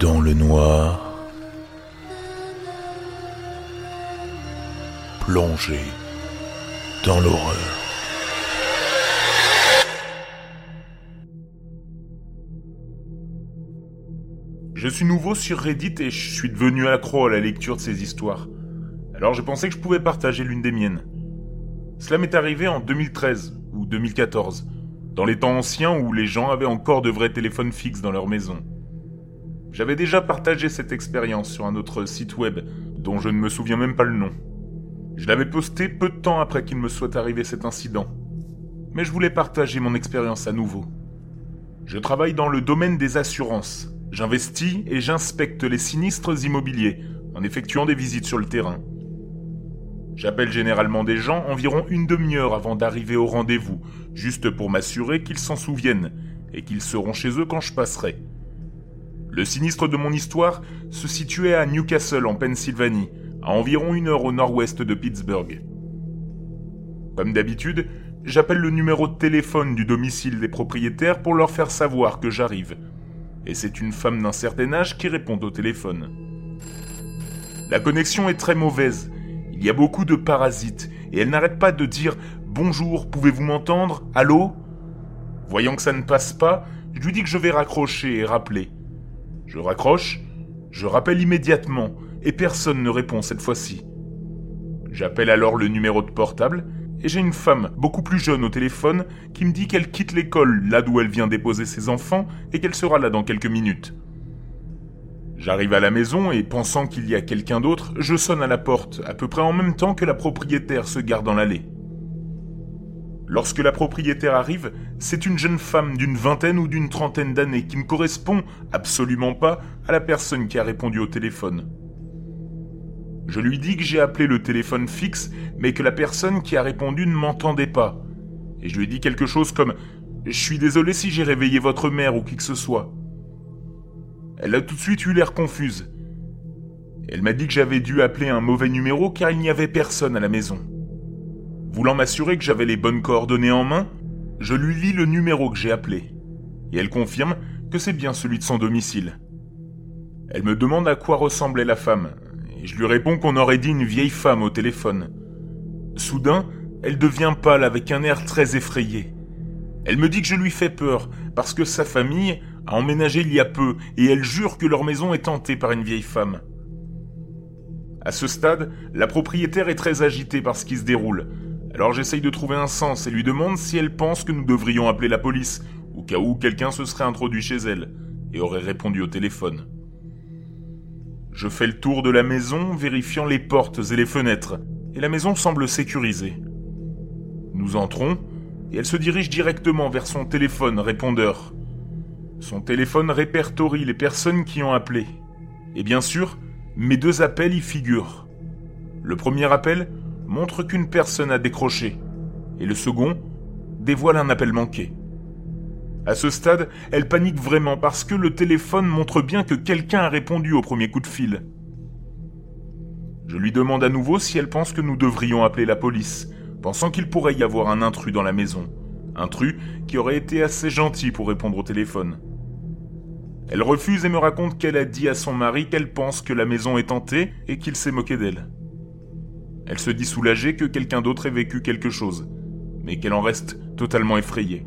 dans le noir, plongé dans l'horreur. Je suis nouveau sur Reddit et je suis devenu accro à la lecture de ces histoires. Alors j'ai pensé que je pouvais partager l'une des miennes. Cela m'est arrivé en 2013 ou 2014, dans les temps anciens où les gens avaient encore de vrais téléphones fixes dans leur maison. J'avais déjà partagé cette expérience sur un autre site web dont je ne me souviens même pas le nom. Je l'avais posté peu de temps après qu'il me soit arrivé cet incident. Mais je voulais partager mon expérience à nouveau. Je travaille dans le domaine des assurances. J'investis et j'inspecte les sinistres immobiliers en effectuant des visites sur le terrain. J'appelle généralement des gens environ une demi-heure avant d'arriver au rendez-vous, juste pour m'assurer qu'ils s'en souviennent et qu'ils seront chez eux quand je passerai. Le sinistre de mon histoire se situait à Newcastle en Pennsylvanie, à environ une heure au nord-ouest de Pittsburgh. Comme d'habitude, j'appelle le numéro de téléphone du domicile des propriétaires pour leur faire savoir que j'arrive. Et c'est une femme d'un certain âge qui répond au téléphone. La connexion est très mauvaise. Il y a beaucoup de parasites et elle n'arrête pas de dire Bonjour, pouvez-vous m'entendre? Allô? Voyant que ça ne passe pas, je lui dis que je vais raccrocher et rappeler. Je raccroche, je rappelle immédiatement, et personne ne répond cette fois-ci. J'appelle alors le numéro de portable, et j'ai une femme beaucoup plus jeune au téléphone qui me dit qu'elle quitte l'école là d'où elle vient déposer ses enfants et qu'elle sera là dans quelques minutes. J'arrive à la maison et pensant qu'il y a quelqu'un d'autre, je sonne à la porte, à peu près en même temps que la propriétaire se garde dans l'allée. Lorsque la propriétaire arrive, c'est une jeune femme d'une vingtaine ou d'une trentaine d'années qui ne correspond absolument pas à la personne qui a répondu au téléphone. Je lui dis que j'ai appelé le téléphone fixe, mais que la personne qui a répondu ne m'entendait pas. Et je lui dis quelque chose comme Je suis désolé si j'ai réveillé votre mère ou qui que ce soit. Elle a tout de suite eu l'air confuse. Elle m'a dit que j'avais dû appeler un mauvais numéro car il n'y avait personne à la maison. Voulant m'assurer que j'avais les bonnes coordonnées en main, je lui lis le numéro que j'ai appelé. Et elle confirme que c'est bien celui de son domicile. Elle me demande à quoi ressemblait la femme, et je lui réponds qu'on aurait dit une vieille femme au téléphone. Soudain, elle devient pâle avec un air très effrayé. Elle me dit que je lui fais peur, parce que sa famille a emménagé il y a peu, et elle jure que leur maison est hantée par une vieille femme. À ce stade, la propriétaire est très agitée par ce qui se déroule, alors j'essaye de trouver un sens et lui demande si elle pense que nous devrions appeler la police, au cas où quelqu'un se serait introduit chez elle, et aurait répondu au téléphone. Je fais le tour de la maison, vérifiant les portes et les fenêtres, et la maison semble sécurisée. Nous entrons, et elle se dirige directement vers son téléphone répondeur. Son téléphone répertorie les personnes qui ont appelé. Et bien sûr, mes deux appels y figurent. Le premier appel montre qu'une personne a décroché, et le second dévoile un appel manqué. À ce stade, elle panique vraiment parce que le téléphone montre bien que quelqu'un a répondu au premier coup de fil. Je lui demande à nouveau si elle pense que nous devrions appeler la police, pensant qu'il pourrait y avoir un intrus dans la maison. Intrus qui aurait été assez gentil pour répondre au téléphone. Elle refuse et me raconte qu'elle a dit à son mari qu'elle pense que la maison est hantée et qu'il s'est moqué d'elle. Elle se dit soulagée que quelqu'un d'autre ait vécu quelque chose, mais qu'elle en reste totalement effrayée.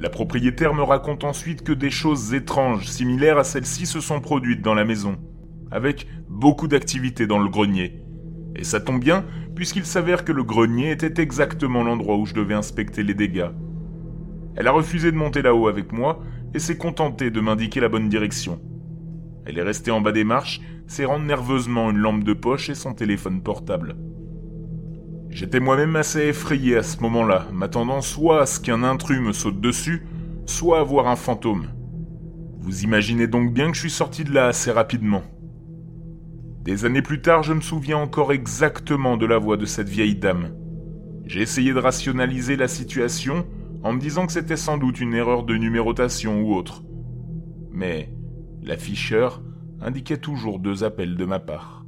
La propriétaire me raconte ensuite que des choses étranges similaires à celles-ci se sont produites dans la maison, avec beaucoup d'activité dans le grenier. Et ça tombe bien, puisqu'il s'avère que le grenier était exactement l'endroit où je devais inspecter les dégâts. Elle a refusé de monter là-haut avec moi et s'est contentée de m'indiquer la bonne direction. Elle est restée en bas des marches, serrant nerveusement une lampe de poche et son téléphone portable. J'étais moi-même assez effrayé à ce moment-là, m'attendant soit à ce qu'un intrus me saute dessus, soit à voir un fantôme. Vous imaginez donc bien que je suis sorti de là assez rapidement. Des années plus tard, je me souviens encore exactement de la voix de cette vieille dame. J'ai essayé de rationaliser la situation en me disant que c'était sans doute une erreur de numérotation ou autre. Mais L'afficheur indiquait toujours deux appels de ma part.